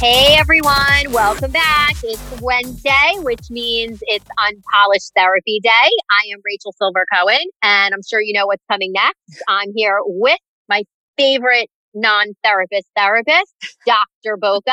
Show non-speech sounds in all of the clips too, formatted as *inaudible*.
Hey everyone, welcome back. It's Wednesday, which means it's Unpolished Therapy Day. I am Rachel Silver Cohen, and I'm sure you know what's coming next. I'm here with my favorite non therapist therapist, Dr. Boca.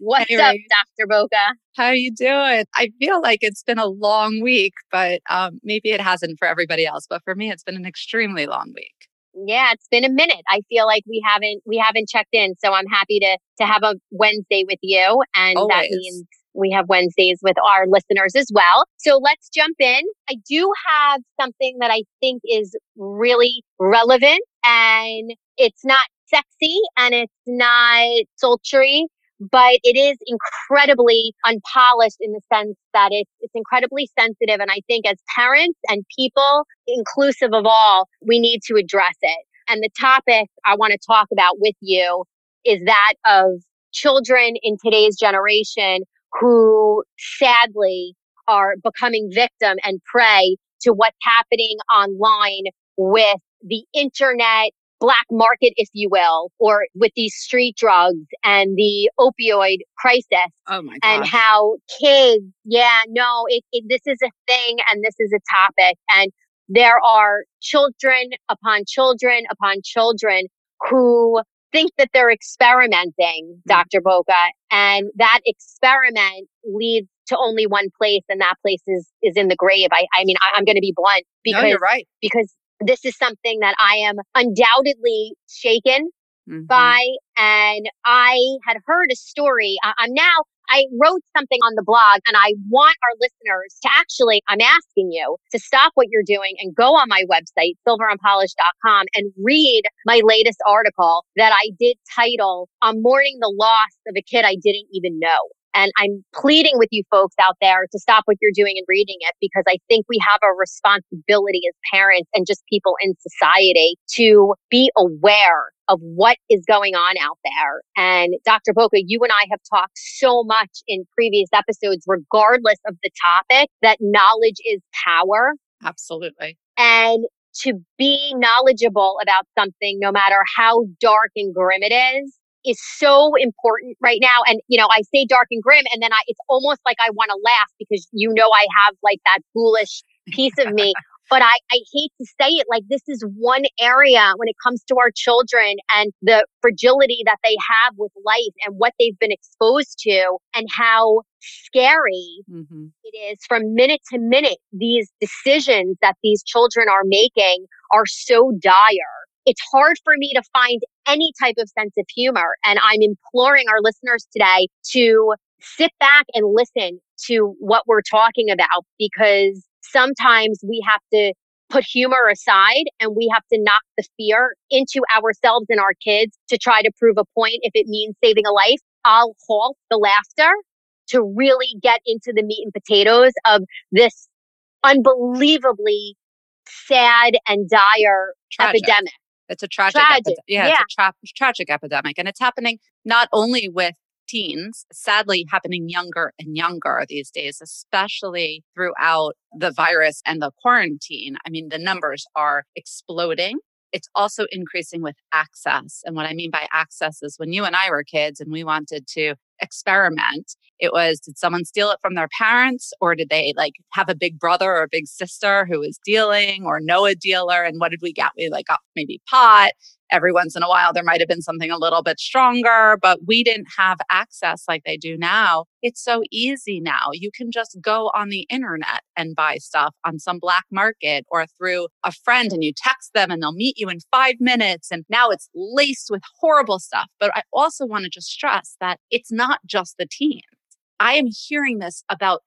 What's Hey, up, Rach. Dr. Boca? How you doing? I feel like it's been a long week, but um, maybe it hasn't for everybody else. But for me, it's been an extremely long week. Yeah, it's been a minute. I feel like we haven't we haven't checked in, so I'm happy to to have a Wednesday with you, and that means we have Wednesdays with our listeners as well. So let's jump in. I do have something that I think is really relevant, and it's not sexy and it's not sultry, but it is incredibly unpolished in the sense that it's it's incredibly sensitive and I think as parents and people inclusive of all we need to address it. And the topic I want to talk about with you is that of children in today's generation who sadly are becoming victim and prey to what's happening online with the internet black market, if you will, or with these street drugs and the opioid crisis Oh my and how kids, yeah, no, it, it, this is a thing and this is a topic. And there are children upon children upon children who think that they're experimenting, hmm. Dr. Boca, and that experiment leads to only one place, and that place is is in the grave. I, I mean, I, I'm going to be blunt because no, you're right. because this is something that I am undoubtedly shaken Mhm. by and I had heard a story. I, I'm now, I wrote something on the blog and I want our listeners to actually, I'm asking you to stop what you're doing and go on my website, silverunpolished.com and read my latest article that I did title I'm mourning the loss of a kid I didn't even know. And I'm pleading with you folks out there to stop what you're doing and reading it because I think we have a responsibility as parents and just people in society to be aware of what is going on out there. And Dr. Boca, you and I have talked so much in previous episodes, regardless of the topic, that knowledge is power Absolutely. and to be knowledgeable about something, no matter how dark and grim it is, is so important right now. And, you know, I say dark and grim, and then I, it's almost like I want to laugh because you know I have like that foolish piece of me. *laughs* But I, I hate to say it, like this is one area when it comes to our children and the fragility that they have with life and what they've been exposed to and how scary hmm it is from minute to minute. These decisions that these children are making are so dire. It's hard for me to find any type of sense of humor. And I'm imploring our listeners today to sit back and listen to what we're talking about because sometimes we have to put humor aside and we have to knock the fear into ourselves and our kids to try to prove a point if it means saving a life. I'll halt the laughter to really get into the meat and potatoes of this unbelievably sad and dire Tragic. epidemic. It's a tragic, Tragic, epi- yeah, yeah. it's a tra- tragic epidemic, and it's happening not only with teens, sadly happening younger and younger these days, especially throughout the virus and the quarantine. I mean, the numbers are exploding. It's also increasing with access. And what I mean by access is when you and I were kids and we wanted to experiment, it was did someone steal it from their parents or did they like have a big brother or a big sister who was dealing or know a dealer? And what did we get? We like got maybe pot. Every once in a while, there might have been something a little bit stronger, but we didn't have access like they do now. It's so easy now. You can just go on the internet and buy stuff on some black market or through a friend and you text them and they'll meet you in five minutes. And now it's laced with horrible stuff. But I also want to just stress that it's not just the teens. I am hearing this about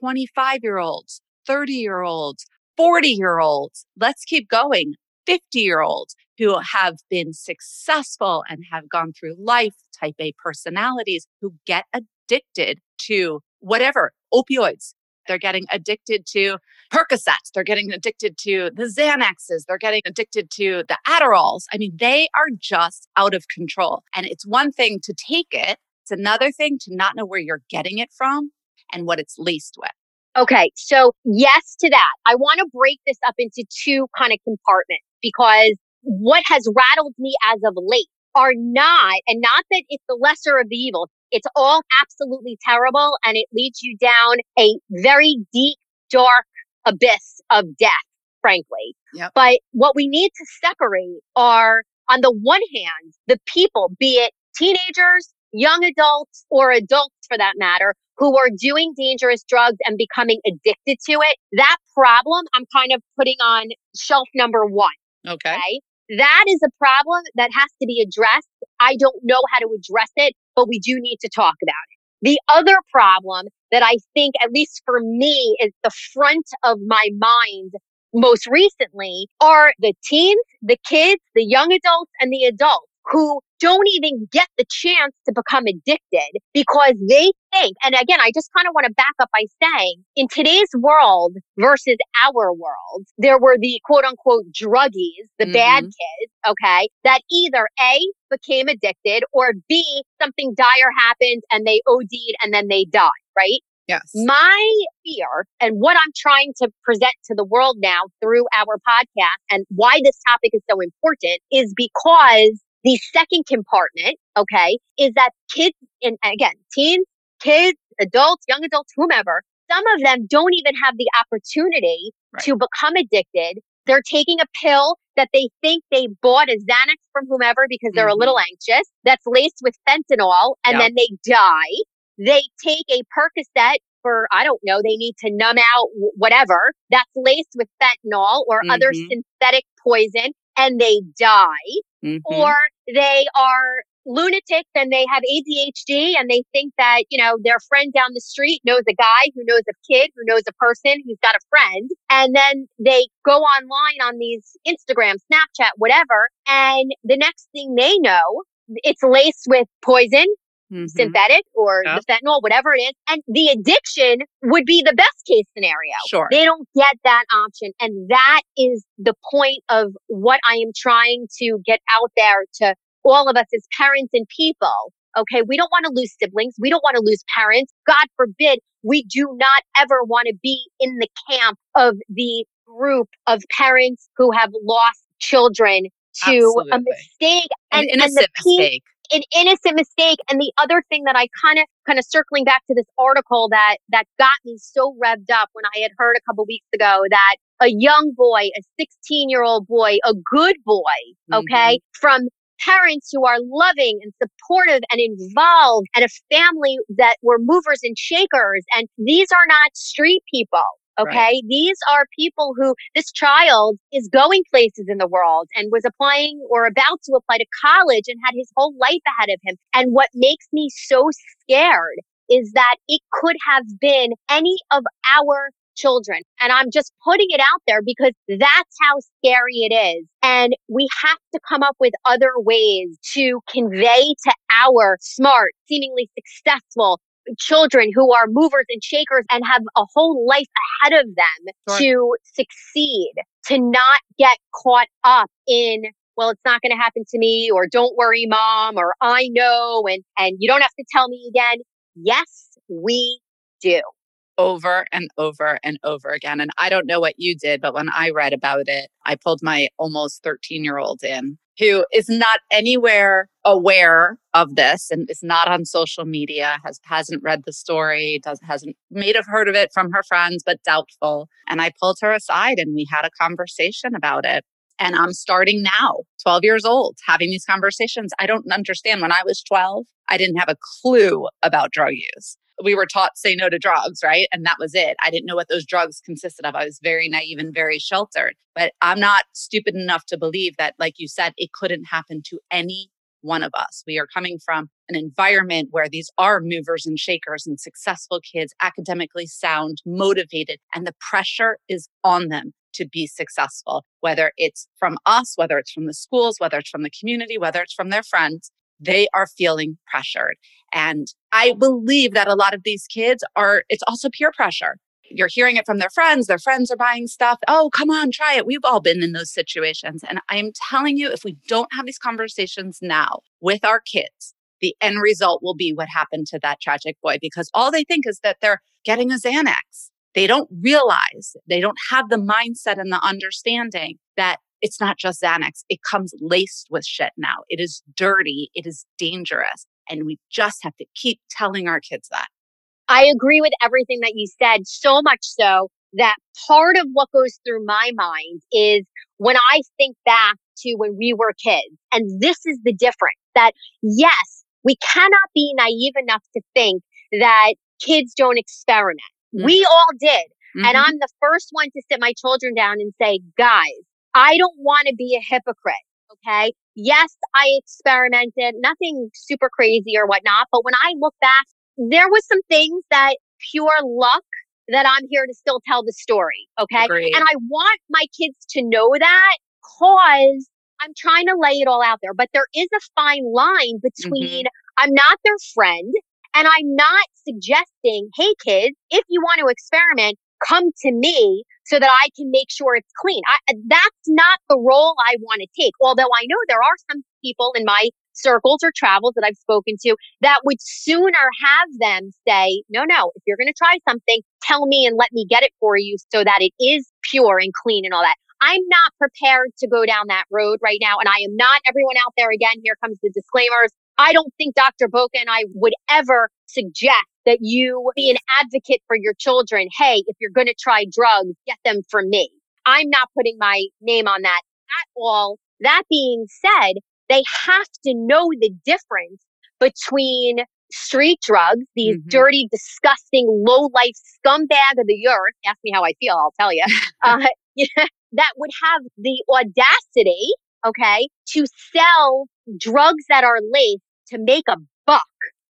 25 year olds, 30 year olds, 40 year olds. Let's keep going. 50 year olds who have been successful and have gone through life, type A personalities who get addicted to whatever opioids, They're getting addicted to Percocets. They're getting addicted to the Xanaxes. They're getting addicted to the Adderalls. I mean, they are just out of control. And it's one thing to take it, it's another thing to not know where you're getting it from and what it's laced with. Okay. So, yes to that. I want to break this up into two kind of compartments because what has rattled me as of late are not, and not that it's the lesser of the evil. It's all absolutely terrible and it leads you down a very deep, dark abyss of death, frankly. Yep. But what we need to separate are, on the one hand, the people, be it teenagers, young adults, or adults for that matter, who are doing dangerous drugs and becoming addicted to it. That problem I'm kind of putting on shelf number one. Okay. Okay. That is a problem that has to be addressed. I don't know how to address it, but we do need to talk about it. The other problem that I think, at least for me, is the front of my mind most recently are the teens, the kids, the young adults, and the adults who don't even get the chance to become addicted because they think, and again, I just kind of want to back up by saying in today's world versus our world, there were the quote unquote druggies, the mm-hmm. bad kids, okay, that either A, became addicted or B, something dire happened and they OD'd and then they died, right? Yes. My fear and what I'm trying to present to the world now through our podcast and why this topic is so important is because the second compartment, okay, is that kids, and again, teens, kids, adults, young adults, whomever, some of them don't even have the opportunity right. to become addicted. They're taking a pill that they think they bought a Xanax from whomever because they're mm-hmm. a little anxious that's laced with fentanyl and yep. then they die. They take a Percocet for, I don't know, they need to numb out whatever that's laced with fentanyl or mm-hmm. other synthetic poison and they die. Mm-hmm. Or they are lunatics and they have ADHD and they think that, you know, their friend down the street knows a guy who knows a kid who knows a person who's got a friend. And then they go online on these Instagram, Snapchat, whatever. And the next thing they know, it's laced with poison, mm-hmm. synthetic or the fentanyl, whatever it is. And the addiction would be the best case scenario. Sure. They don't get that option. And that is the point of what I am trying to get out there to all of us as parents and people. Okay. We don't want to lose siblings. We don't want to lose parents. God forbid we do not ever want to be in the camp of the group of parents who have lost children to Absolutely. a mistake and, an innocent the mistake an innocent mistake. And the other thing that I kind of, kind of circling back to this article that, that got me so revved up when I had heard a couple weeks ago that a young boy, a 16 year old boy, a good boy, okay, mm-hmm. from parents who are loving and supportive and involved and a family that were movers and shakers. And these are not street people. Okay. Right. These are people who this child is going places in the world and was applying or about to apply to college and had his whole life ahead of him. And what makes me so scared is that it could have been any of our children. And I'm just putting it out there because that's how scary it is. And we have to come up with other ways to convey to our smart, seemingly successful, children who are movers and shakers and have a whole life ahead of them sure. to succeed, to not get caught up in well, it's not going to happen to me or don't worry, mom, or I know. And, and you don't have to tell me again. Yes, we do. Over and over and over again. And I don't know what you did, but when I read about it, I pulled my almost 13 year old in who is not anywhere aware of this and is not on social media, has hasn't read the story, does hasn't made have heard of it from her friends, but doubtful. And I pulled her aside and we had a conversation about it. And I'm starting now, 12 years old, having these conversations. I don't understand. When I was 12, I didn't have a clue about drug use we were taught say no to drugs, right? And that was it. I didn't know what those drugs consisted of. I was very naive and very sheltered. But I'm not stupid enough to believe that, like you said, it couldn't happen to any one of us. We are coming from an environment where these are movers and shakers and successful kids, academically sound, motivated, and the pressure is on them to be successful, whether it's from us, whether it's from the schools, whether it's from the community, whether it's from their friends they are feeling pressured. And I believe that a lot of these kids are, it's also peer pressure. you're hearing it from their friends. Their friends are buying stuff. Oh, come on, try it. We've all been in those situations. And I am telling you, if we don't have these conversations now with our kids, the end result will be what happened to that tragic boy because all they think is that they're getting a Xanax. They don't realize, they don't have the mindset and the understanding that it's not just Xanax. It comes laced with shit now. It is dirty. It is dangerous. And we just have to keep telling our kids that. I agree with everything that you said, so much so that part of what goes through my mind is when I think back to when we were kids. And this is the difference that yes, we cannot be naive enough to think that kids don't experiment. Mm-hmm. We all did. Mm-hmm. And I'm the first one to sit my children down and say, guys, I don't want to be a hypocrite. Okay. Yes, I experimented, nothing super crazy or whatnot. But when I look back, there was some things that pure luck that I'm here to still tell the story. Okay. Agreed. And I want my kids to know that cause I'm trying to lay it all out there, but there is a fine line between mm-hmm. I'm not their friend and I'm not suggesting, hey kids, if you want to experiment, come to me so that I can make sure it's clean. I, that's not the role I want to take. Although I know there are some people in my circles or travels that I've spoken to that would sooner have them say, no, no, if you're going to try something, tell me and let me get it for you so that it is pure and clean and all that. I'm not prepared to go down that road right now. And I am not everyone out there again. Here comes the disclaimers. I don't think Dr. Boca and I would ever suggest that you be an advocate for your children. Hey, if you're going to try drugs, get them from me. I'm not putting my name on that at all. That being said, they have to know the difference between street drugs, these mm-hmm. dirty, disgusting, low life scumbag of the earth. Ask me how I feel, I'll tell you. *laughs* uh, that would have the audacity, okay, to sell drugs that are laced to make a buck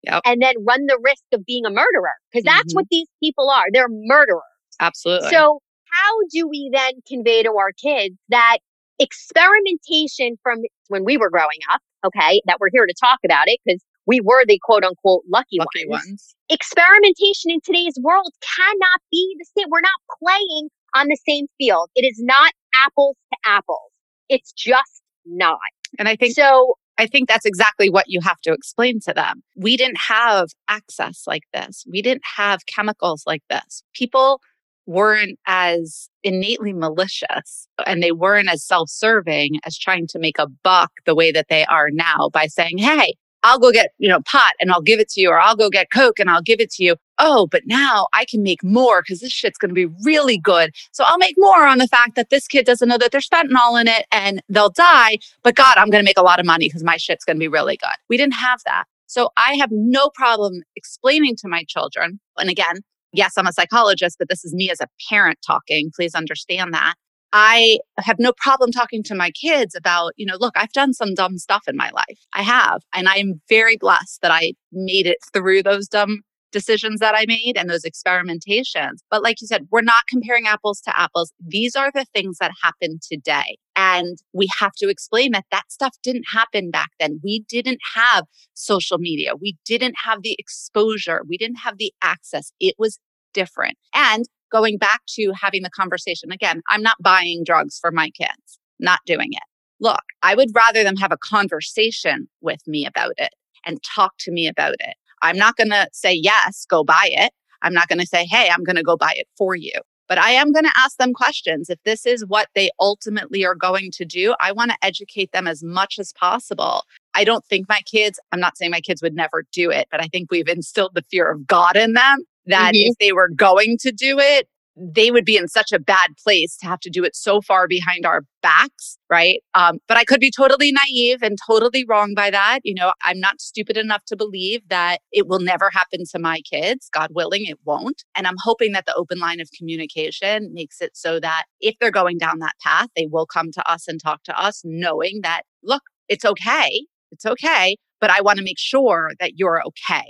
yep. and then run the risk of being a murderer. Because that's mm-hmm. what these people are. They're murderers. Absolutely. So how do we then convey to our kids that experimentation from when we were growing up, okay, that we're here to talk about it because we were the quote unquote lucky, lucky ones. ones. Experimentation in today's world cannot be the same. We're not playing on the same field. It is not apples to apples. It's just not. And I think so. I think that's exactly what you have to explain to them. We didn't have access like this. We didn't have chemicals like this. People weren't as innately malicious and they weren't as self serving as trying to make a buck the way that they are now by saying, Hey, I'll go get, you know, pot and I'll give it to you, or I'll go get Coke and I'll give it to you. Oh, but now I can make more because this shit's going to be really good. So I'll make more on the fact that this kid doesn't know that there's fentanyl in it and they'll die. But God, I'm going to make a lot of money because my shit's going to be really good. We didn't have that. So I have no problem explaining to my children. And again, yes, I'm a psychologist, but this is me as a parent talking. Please understand that. I have no problem talking to my kids about, you know, look, I've done some dumb stuff in my life. I have. And I'm very blessed that I made it through those dumb decisions that I made and those experimentations. But like you said, we're not comparing apples to apples. These are the things that happen today. And we have to explain that that stuff didn't happen back then. We didn't have social media. We didn't have the exposure. We didn't have the access. It was different. And going back to having the conversation again, I'm not buying drugs for my kids, not doing it. Look, I would rather them have a conversation with me about it and talk to me about it. I'm not going to say, yes, go buy it. I'm not going to say, hey, I'm going to go buy it for you. But I am going to ask them questions. If this is what they ultimately are going to do, I want to educate them as much as possible. I don't think my kids, I'm not saying my kids would never do it, but I think we've instilled the fear of God in them that mm-hmm. if they were going to do it, they would be in such a bad place to have to do it so far behind our backs, right? Um, but I could be totally naive and totally wrong by that. You know, I'm not stupid enough to believe that it will never happen to my kids. God willing, it won't. And I'm hoping that the open line of communication makes it so that if they're going down that path, they will come to us and talk to us, knowing that, look, it's okay. It's okay. But I want to make sure that you're okay.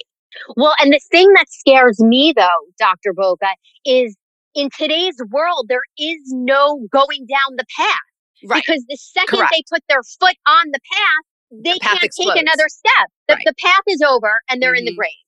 Well, and the thing that scares me though, Dr. Boca, is in today's world, there is no going down the path. Right. Because the second Correct. they put their foot on the path, they the path can't explodes. take another step. The, right. the path is over and they're mm-hmm. in the mm-hmm. grave.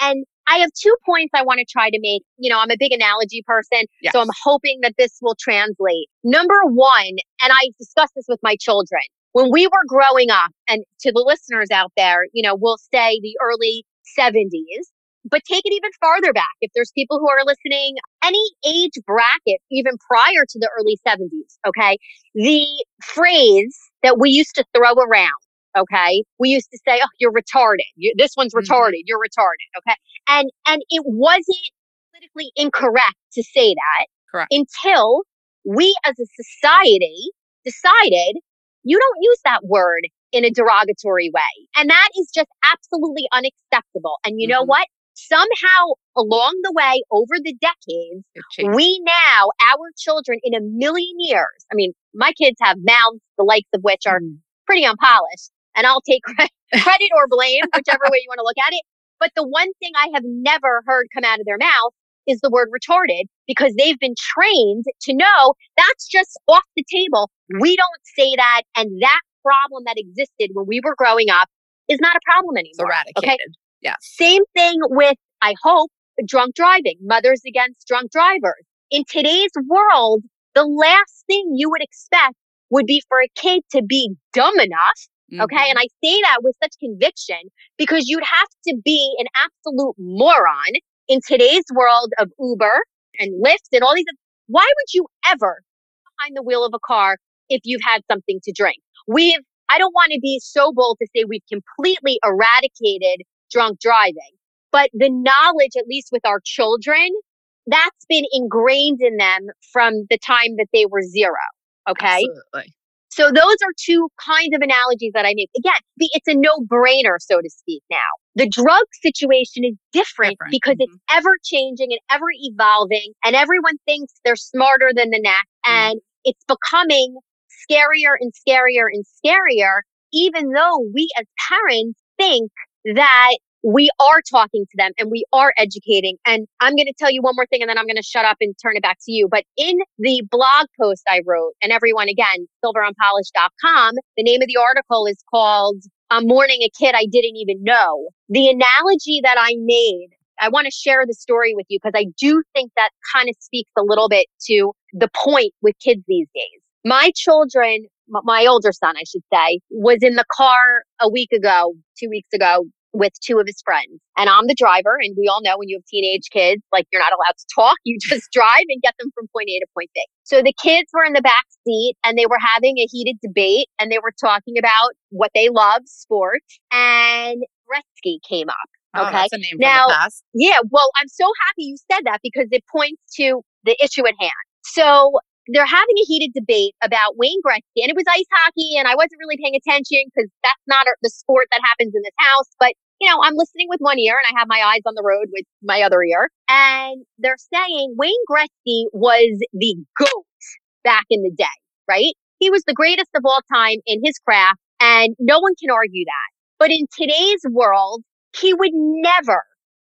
And I have two points I want to try to make. You know, I'm a big analogy person, Yes. so I'm hoping that this will translate. Number one, and I discussed this with my children. When we were growing up, and to the listeners out there, you know, we'll say the early 70s, but take it even farther back. If there's people who are listening, any age bracket, even prior to the early 70s, okay? The phrase that we used to throw around, okay? We used to say, oh, you're retarded. You, this one's Mhm. retarded. You're retarded, okay? And, and it wasn't politically incorrect to say that Correct. until we as a society decided you don't use that word in a derogatory way. And that is just absolutely unacceptable. And you know Mhm. what? Somehow along the way, over the decades, we now, our children in a million years, I mean, my kids have mouths, the likes of which are Mhm. pretty unpolished, and I'll take *laughs* credit or blame, whichever way you want to look at it. But the one thing I have never heard come out of their mouth is the word retarded because they've been trained to know that's just off the table. We don't say that. And that problem that existed when we were growing up is not a problem It's anymore. eradicated. Yes. Same thing with, I hope, drunk driving, mothers against drunk drivers. In today's world, the last thing you would expect would be for a kid to be dumb enough. Okay. Mhm. And I say that with such conviction because you'd have to be an absolute moron in today's world of Uber and Lyft and all these. Why would you ever behind the wheel of a car if you've had something to drink? We've, I don't want to be so bold to say we've completely eradicated drunk driving, but the knowledge, at least with our children, that's been ingrained in them from the time that they were zero. Okay. Absolutely. So those are two kinds of analogies that I make. Again, it's a no-brainer, so to speak. Now, the drug situation is different, Different, because it's ever changing and ever evolving, and everyone thinks they're smarter than the next, Mm. and it's becoming scarier and scarier and scarier. Even though we as parents think that we are talking to them and we are educating. And I'm going to tell you one more thing and then I'm going to shut up and turn it back to you. But in the blog post I wrote, and everyone again, silverunpolished.com, the name of the article is called I'm Mourning a Kid I Didn't Even Know. The analogy that I made, I want to share the story with you because I do think that kind of speaks a little bit to the point with kids these days. My children, my older son, I should say, was in the car a week ago, two weeks ago, with two of his friends. And I'm the driver. And we all know when you have teenage kids, like you're not allowed to talk. *laughs* You just drive and get them from point A to point B. So the kids were in the back seat and they were having a heated debate and they were talking about what they love, sports. And Gretzky came up. Oh, Okay. that's a name Now- from the past. Yeah, well, I'm so happy you said that because it points to the issue at hand. So they're having a heated debate about Wayne Gretzky, and it was ice hockey, and I wasn't really paying attention because that's not the sport that happens in this house. But you know, I'm listening with one ear, and I have my eyes on the road with my other ear, and they're saying Wayne Gretzky was the goat back in the day, right? He was the greatest of all time in his craft, and no one can argue that. But in today's world, he would never,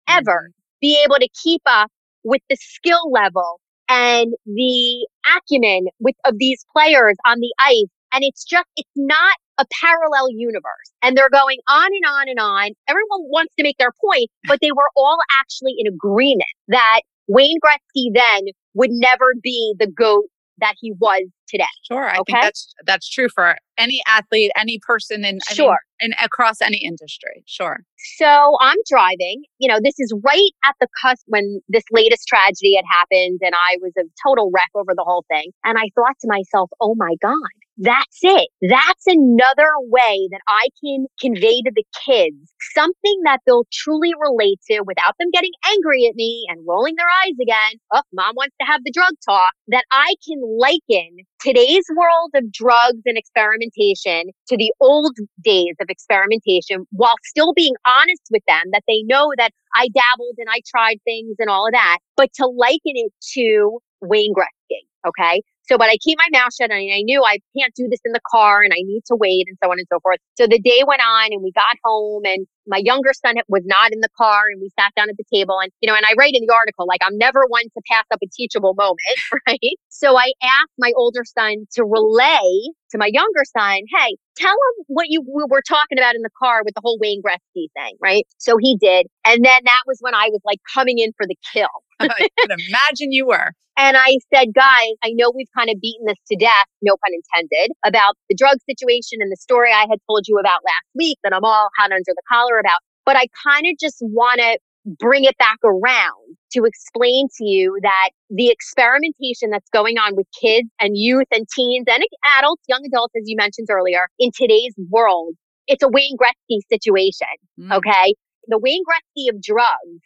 ever Mhm. be able to keep up with the skill level and the acumen with of these players on the ice. And it's just, it's not a parallel universe. And they're going on and on and on. Everyone wants to make their point, but they were all actually in agreement that Wayne Gretzky then would never be the GOAT that he was today. Sure. I Okay. think that's that's true for any athlete, any person in Sure. in across any industry. Sure. So I'm driving. You know, this is right at the cusp when this latest tragedy had happened, and I was a total wreck over the whole thing. And I thought to myself, oh my God, that's it. That's another way that I can convey to the kids something that they'll truly relate to without them getting angry at me and rolling their eyes again. Oh, mom wants to have the drug talk. That I can liken today's world of drugs and experimentation to the old days of experimentation while still being honest with them that they know that I dabbled and I tried things and all of that, but to liken it to Wayne Gretzky. Okay. So, but I keep my mouth shut and I knew I can't do this in the car and I need to wait and so on and so forth. So the day went on and we got home and my younger son was not in the car and we sat down at the table and, you know, and I write in the article, like I'm never one to pass up a teachable moment, *laughs* right? So I asked my older son to relay to my younger son, hey, tell him what you we were talking about in the car with the whole Wayne Gretzky thing, right? So he did. And then that was when I was like coming in for the kill. *laughs* I can imagine you were. And I said, guys, I know we've kind of beaten this to death, no pun intended, about the drug situation and the story I had told you about last week that I'm all hot under the collar about. But I kind of just want to bring it back around to explain to you that the experimentation that's going on with kids and youth and teens and adults, young adults, as you mentioned earlier, in today's world, it's a Wayne Gretzky situation. Mm. Okay. The Wayne Gretzky of drugs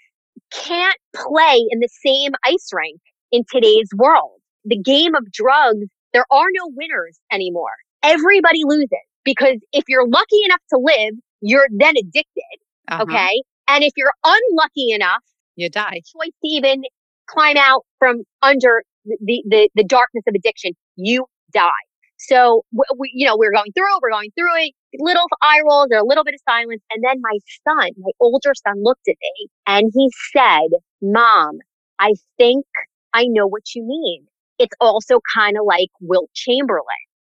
can't play in the same ice rink in today's world. The game of drugs, there are no winners anymore. Everybody loses because if you're lucky enough to live, you're then addicted. Uh-huh. Okay. And if you're unlucky enough, you die. Choice to even climb out from under the, the, the darkness of addiction, you die. So, we, you know, we're going through it, we're going through it, little eye rolls or a little bit of silence. And then my son, my older son looked at me and he said, mom, I think I know what you mean. It's also kind of like Wilt Chamberlain.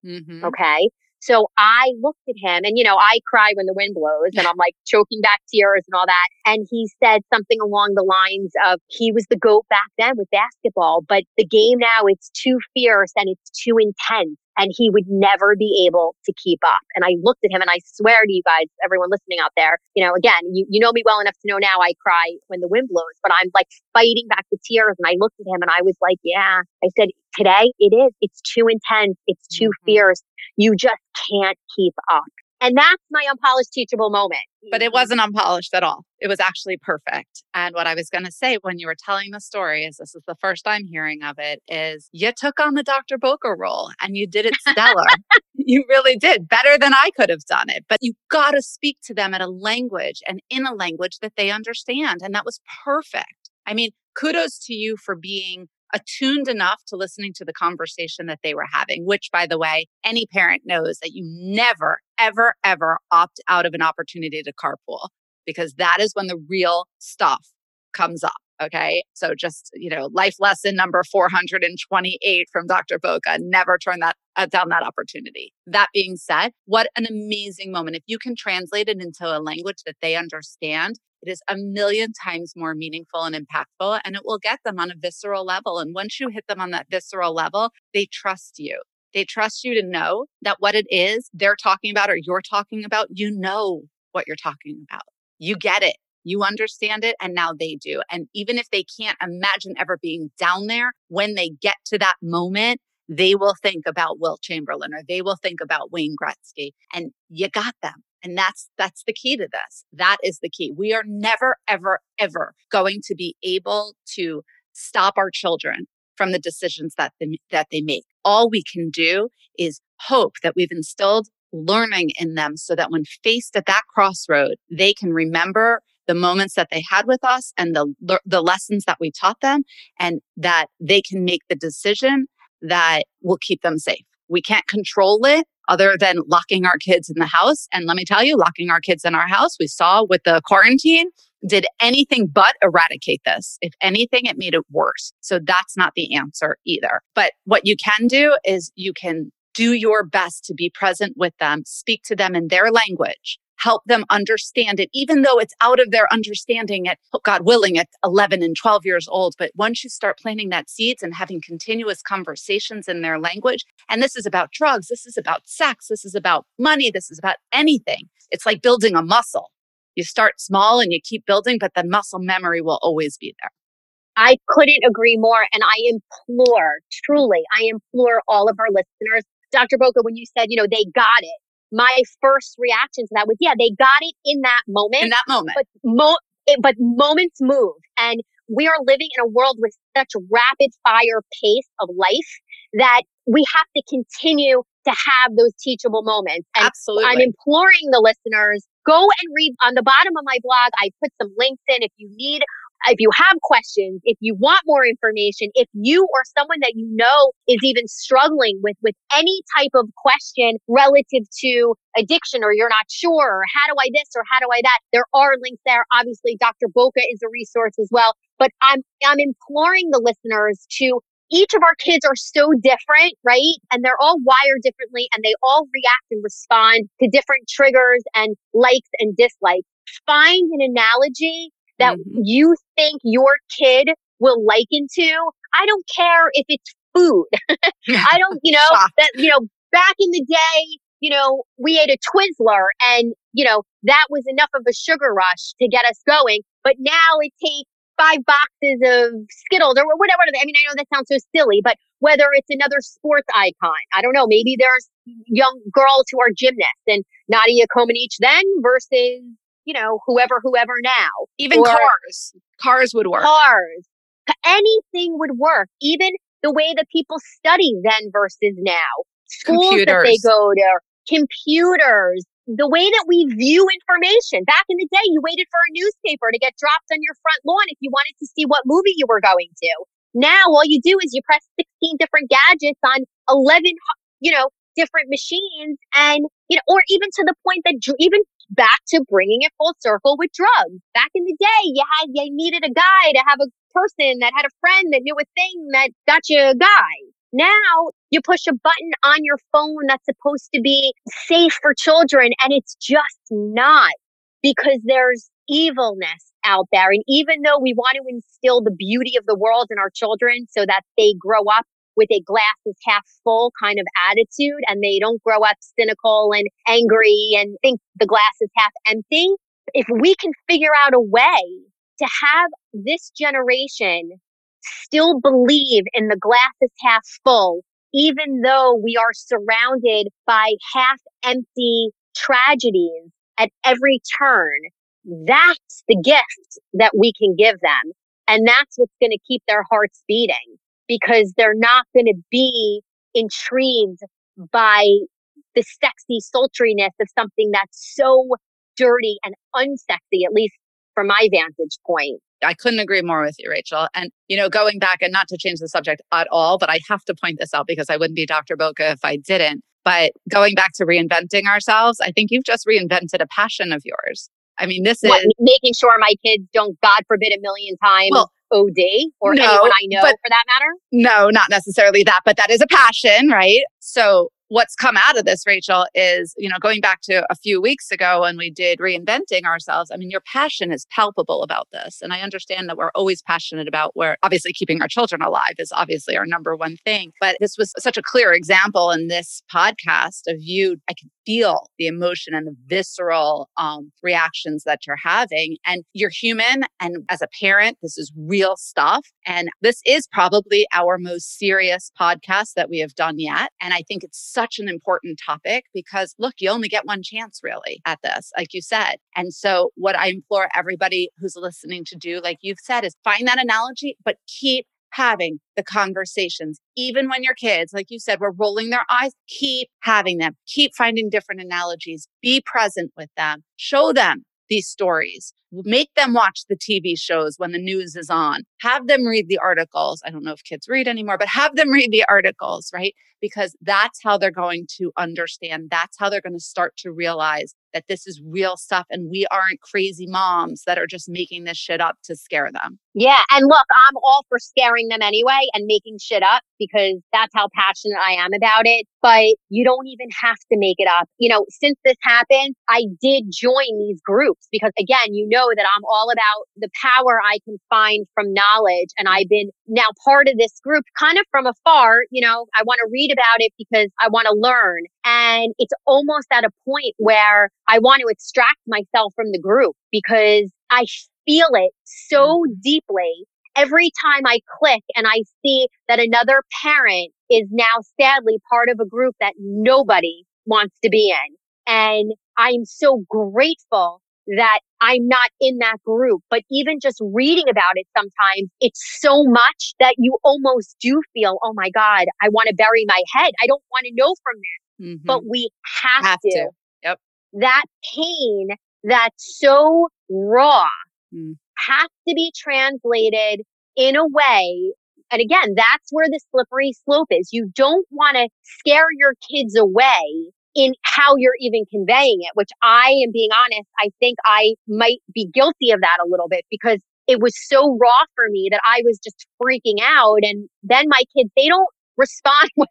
Mm-hmm. Okay. So I looked at him and, you know, I cry when the wind blows and I'm like choking back tears and all that. And he said something along the lines of he was the GOAT back then with basketball, but the game now it's too fierce and it's too intense and he would never be able to keep up. And I looked at him and I swear to you guys, everyone listening out there, you know, again, you, you know me well enough to know now I cry when the wind blows, but I'm like fighting back the tears. And I looked at him and I was like, yeah, I said, today it is, it's too intense. It's too mm-hmm. fierce. You just can't keep up. And that's my unpolished teachable moment. But it wasn't unpolished at all. It was actually perfect. And what I was going to say when you were telling the story is this is the first I'm hearing of it is you took on the Dr. Boca role and you did it stellar. *laughs* you really did better than I could have done it. But you got to speak to them at a language and in a language that they understand. And that was perfect. I mean, kudos to you for being attuned enough to listening to the conversation that they were having, which, by the way, any parent knows that you never, ever, ever opt out of an opportunity to carpool because that is when the real stuff comes up. Okay. So just, you know, life lesson number 428 from Dr. Boca, never turn that uh, down that opportunity. That being said, what an amazing moment. If you can translate it into a language that they understand, it is a million times more meaningful and impactful, and it will get them on a visceral level. And once you hit them on that visceral level, they trust you. They trust you to know that what it is they're talking about or you're talking about, you know what you're talking about. You get it. You understand it, and now they do. And even if they can't imagine ever being down there, when they get to that moment, they will think about Wilt Chamberlain or they will think about Wayne Gretzky, and you got them. And that's, that's the key to this. That is the key. We are never, ever, ever going to be able to stop our children from the decisions that they, that they make. All we can do is hope that we've instilled learning in them so that when faced at that crossroad, they can remember the moments that they had with us and the, the lessons that we taught them and that they can make the decision that will keep them safe. We can't control it other than locking our kids in the house. And let me tell you, locking our kids in our house, we saw with the quarantine, did anything but eradicate this. If anything, it made it worse. So that's not the answer either. But what you can do is you can do your best to be present with them, speak to them in their language, help them understand it, even though it's out of their understanding at, oh, God willing, at 11 and 12 years old. But once you start planting that seeds and having continuous conversations in their language, and this is about drugs, this is about sex, this is about money, this is about anything. It's like building a muscle. You start small and you keep building, but the muscle memory will always be there. I couldn't agree more. And I implore, truly, I implore all of our listeners, Dr. Boca, when you said, you know, they got it, my first reaction to that was, yeah, they got it in that moment. In that moment. But, mo- it, but moments move. And we are living in a world with such rapid fire pace of life that we have to continue to have those teachable moments. And Absolutely. I'm imploring the listeners, go and read on the bottom of my blog. I put some links in if you need if you have questions, if you want more information, if you or someone that you know is even struggling with, with any type of question relative to addiction or you're not sure or how do I this or how do I that, there are links there. Obviously, Dr. Boca is a resource as well. But I'm, I'm imploring the listeners to each of our kids are so different, right? And they're all wired differently and they all react and respond to different triggers and likes and dislikes. Find an analogy that mm-hmm. you think your kid will liken to. I don't care if it's food. *laughs* I don't, you know, that, you know, back in the day, you know, we ate a Twizzler and, you know, that was enough of a sugar rush to get us going. But now it takes five boxes of Skittles or whatever. I mean, I know that sounds so silly, but whether it's another sports icon, I don't know. Maybe there's young girls who are gymnasts and Nadia Comaneci then versus, you know, whoever, whoever now. Even or cars. Cars would work. Cars. Anything would work. Even the way that people study then versus now. Schools computers. that they go to, computers, the way that we view information. Back in the day, you waited for a newspaper to get dropped on your front lawn if you wanted to see what movie you were going to. Now, all you do is you press 16 different gadgets on 11, you know, different machines and, you know, or even to the point that even back to bringing it full circle with drugs. Back in the day, you had, you needed a guy to have a person that had a friend that knew a thing that got you a guy. Now you push a button on your phone that's supposed to be safe for children and it's just not because there's evilness out there. And even though we want to instill the beauty of the world in our children so that they grow up with a glass is half full kind of attitude and they don't grow up cynical and angry and think the glass is half empty. If we can figure out a way to have this generation still believe in the glass is half full, even though we are surrounded by half empty tragedies at every turn. That's the gift that we can give them. And that's what's going to keep their hearts beating because they're not going to be intrigued by the sexy sultriness of something that's so dirty and unsexy, at least from my vantage point. I couldn't agree more with you, Rachel. And, you know, going back and not to change the subject at all, but I have to point this out because I wouldn't be Dr. Boca if I didn't. But going back to reinventing ourselves, I think you've just reinvented a passion of yours. I mean, this what, is making sure my kids don't, God forbid, a million times well, OD or no, anyone I know for that matter. No, not necessarily that, but that is a passion, right? So what's come out of this, Rachel, is, you know, going back to a few weeks ago when we did reinventing ourselves. I mean, your passion is palpable about this. And I understand that we're always passionate about where obviously keeping our children alive is obviously our number one thing. But this was such a clear example in this podcast of you. I can feel the emotion and the visceral um, reactions that you're having. And you're human. And as a parent, this is real stuff. And this is probably our most serious podcast that we have done yet. And I think it's such an important topic because look, you only get one chance really at this, like you said. And so, what I implore everybody who's listening to do, like you've said, is find that analogy, but keep having the conversations. Even when your kids, like you said, were rolling their eyes, keep having them, keep finding different analogies, be present with them, show them these stories. Make them watch the TV shows when the news is on. Have them read the articles. I don't know if kids read anymore, but have them read the articles, right? Because that's how they're going to understand. That's how they're going to start to realize that this is real stuff and we aren't crazy moms that are just making this shit up to scare them. Yeah. And look, I'm all for scaring them anyway and making shit up because that's how passionate I am about it. But you don't even have to make it up. You know, since this happened, I did join these groups because again, you know that I'm all about the power I can find from knowledge. And I've been now part of this group kind of from afar. You know, I want to read about it because I want to learn. And it's almost at a point where I want to extract myself from the group because I feel it so mm-hmm. deeply every time I click and I see that another parent is now sadly part of a group that nobody wants to be in. And I'm so grateful that I'm not in that group. But even just reading about it sometimes, it's so much that you almost do feel, oh my God, I want to bury my head. I don't want to know from this. Mm-hmm. But we have, have to. to. Yep. That pain that's so raw mm. have to be translated in a way and again, that's where the slippery slope is. You don't want to scare your kids away in how you're even conveying it, which I am being honest. I think I might be guilty of that a little bit because it was so raw for me that I was just freaking out. And then my kids, they don't respond *laughs* well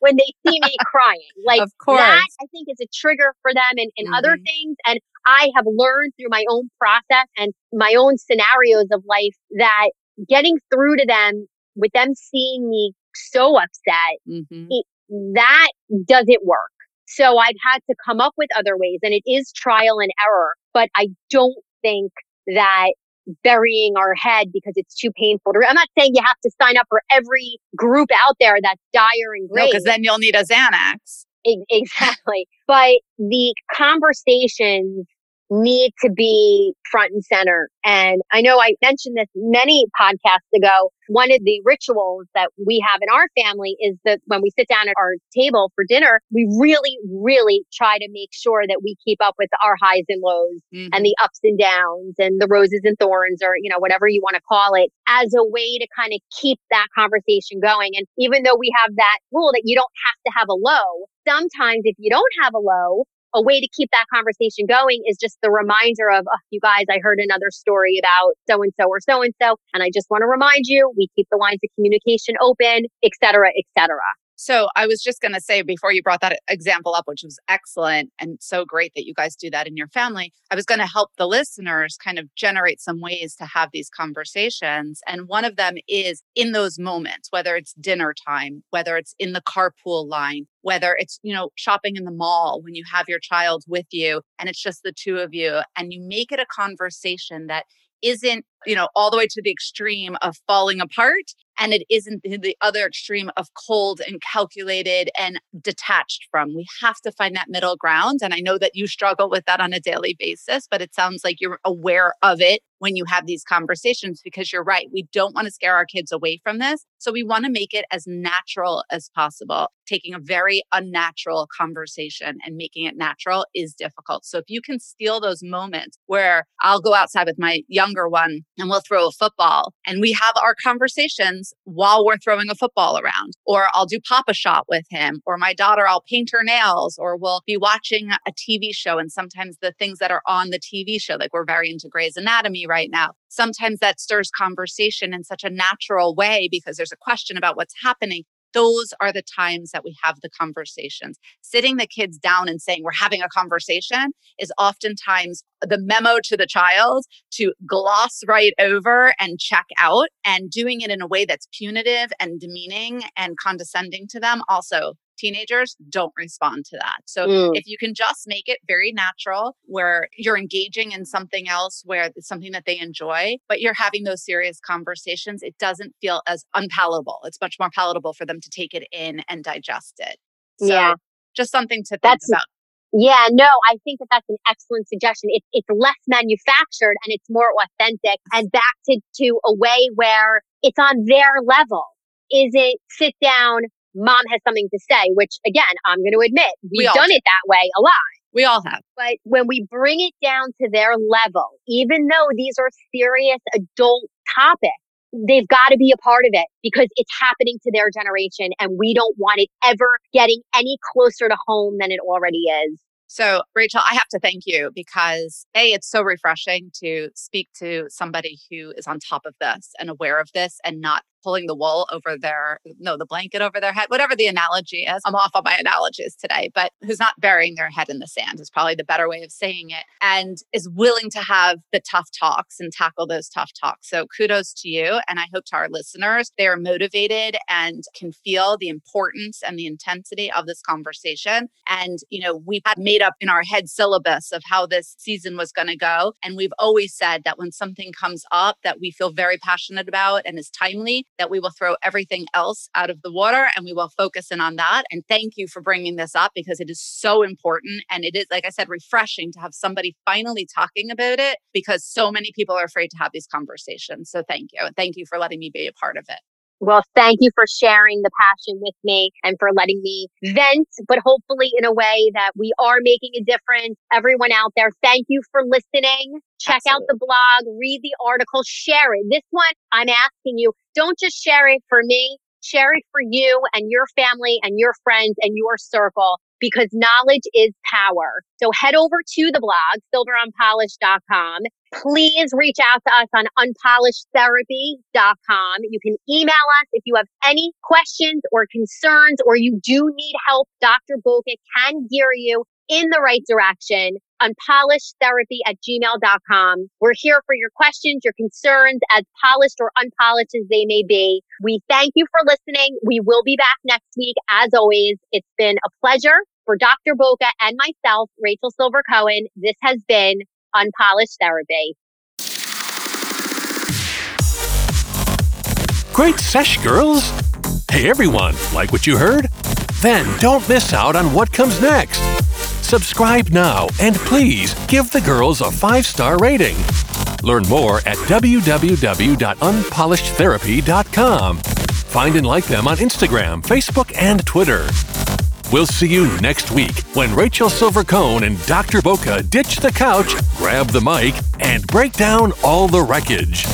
when they see me *laughs* crying. Like of course. that, I think is a trigger for them and, and mm-hmm. other things. And I have learned through my own process and my own scenarios of life that getting through to them with them seeing me so upset, mm-hmm. it, that doesn't work. So I've had to come up with other ways and it is trial and error, but I don't think that burying our head because it's too painful to I'm not saying you have to sign up for every group out there that's dire and great. No, because then you'll need a Xanax. Exactly. But the conversations need to be front and center. And I know I mentioned this many podcasts ago. One of the rituals that we have in our family is that when we sit down at our table for dinner, we really, really try to make sure that we keep up with our highs and lows mm-hmm. and the ups and downs and the roses and thorns or, you know, whatever you want to call it as a way to kind of keep that conversation going. And even though we have that rule that you don't have to have a low, sometimes if you don't have a low, a way to keep that conversation going is just the reminder of, oh, you guys, I heard another story about so and so or so and so. And I just want to remind you, we keep the lines of communication open, et cetera, et cetera. So I was just going to say before you brought that example up, which was excellent and so great that you guys do that in your family, I was going to help the listeners kind of generate some ways to have these conversations. And one of them is in those moments, whether it's dinner time, whether it's in the carpool line, whether it's, you know, shopping in the mall when you have your child with you and it's just the two of you and you make it a conversation that isn't, you know, all the way to the extreme of falling apart and it isn't the other extreme of cold and calculated and detached from. We have to find that middle ground. And I know that you struggle with that on a daily basis, but it sounds like you're aware of it when you have these conversations because you're right. We don't want to scare our kids away from this. So we want to make it as natural as possible. Taking a very unnatural conversation and making it natural is difficult. So if you can steal those moments where I'll go outside with my younger one and we'll throw a football and we have our conversations while we're throwing a football around, or I'll do Pop-A-Shot with him, or my daughter, I'll paint her nails, or we'll be watching a TV show. And sometimes the things that are on the TV show, like we're very into Grey's Anatomy right now, sometimes that stirs conversation in such a natural way because there's a question about what's happening those are the times that we have the conversations. Sitting the kids down and saying we're having a conversation is oftentimes the memo to the child to gloss right over and check out and doing it in a way that's punitive and demeaning and condescending to them also teenagers don't respond to that. So mm. if you can just make it very natural where you're engaging in something else where it's something that they enjoy, but you're having those serious conversations, it doesn't feel as unpalatable. It's much more palatable for them to take it in and digest it. So yeah. just something to think that's, about. Yeah, no, I think that that's an excellent suggestion. It's it's less manufactured and it's more authentic and back to, to a way where it's on their level. Is it sit down, mom has something to say, which again, I'm going to admit, we've we done do. it that way a lot. We all have. But when we bring it down to their level, even though these are serious adult topics, they've got to be a part of it because it's happening to their generation and we don't want it ever getting any closer to home than it already is. So, Rachel, I have to thank you because A, it's so refreshing to speak to somebody who is on top of this and aware of this and not pulling the wool over their no the blanket over their head whatever the analogy is. I'm off on my analogies today but who's not burying their head in the sand is probably the better way of saying it and is willing to have the tough talks and tackle those tough talks. So kudos to you and i hope to our listeners they are motivated and can feel the importance and the intensity of this conversation. And you know we've had made up in our head syllabus of how this season was going to go and we've always said that when something comes up that we feel very passionate about and is timely that we will throw everything else out of the water and we will focus in on that. And thank you for bringing this up because it is so important. And it is, like I said, refreshing to have somebody finally talking about it because so many people are afraid to have these conversations. So thank you. And thank you for letting me be a part of it. Well, thank you for sharing the passion with me and for letting me vent, but hopefully in a way that we are making a difference. Everyone out there, thank you for listening. Check Absolutely. out the blog, read the article, share it. This one, I'm asking you, don't just share it for me. Share it for you and your family and your friends and your circle because knowledge is power. So head over to the blog, silverunpolished.com. Please reach out to us on unpolishedtherapy.com. You can email us if you have any questions or concerns or you do need help. Dr. Boca can gear you in the right direction unpolishedtherapy at gmail.com. We're here for your questions, your concerns, as polished or unpolished as they may be. We thank you for listening. We will be back next week. As always, it's been a pleasure for Dr. Boca and myself, Rachel Silver Cohen. This has been Unpolished Therapy. Great sesh, girls! Hey everyone, like what you heard? Then don't miss out on what comes next. Subscribe now and please give the girls a five star rating. Learn more at www.unpolishedtherapy.com. Find and like them on Instagram, Facebook, and Twitter. We'll see you next week when Rachel Silver Cohen and Dr. Boca ditch the couch, grab the mic, and break down all the wreckage.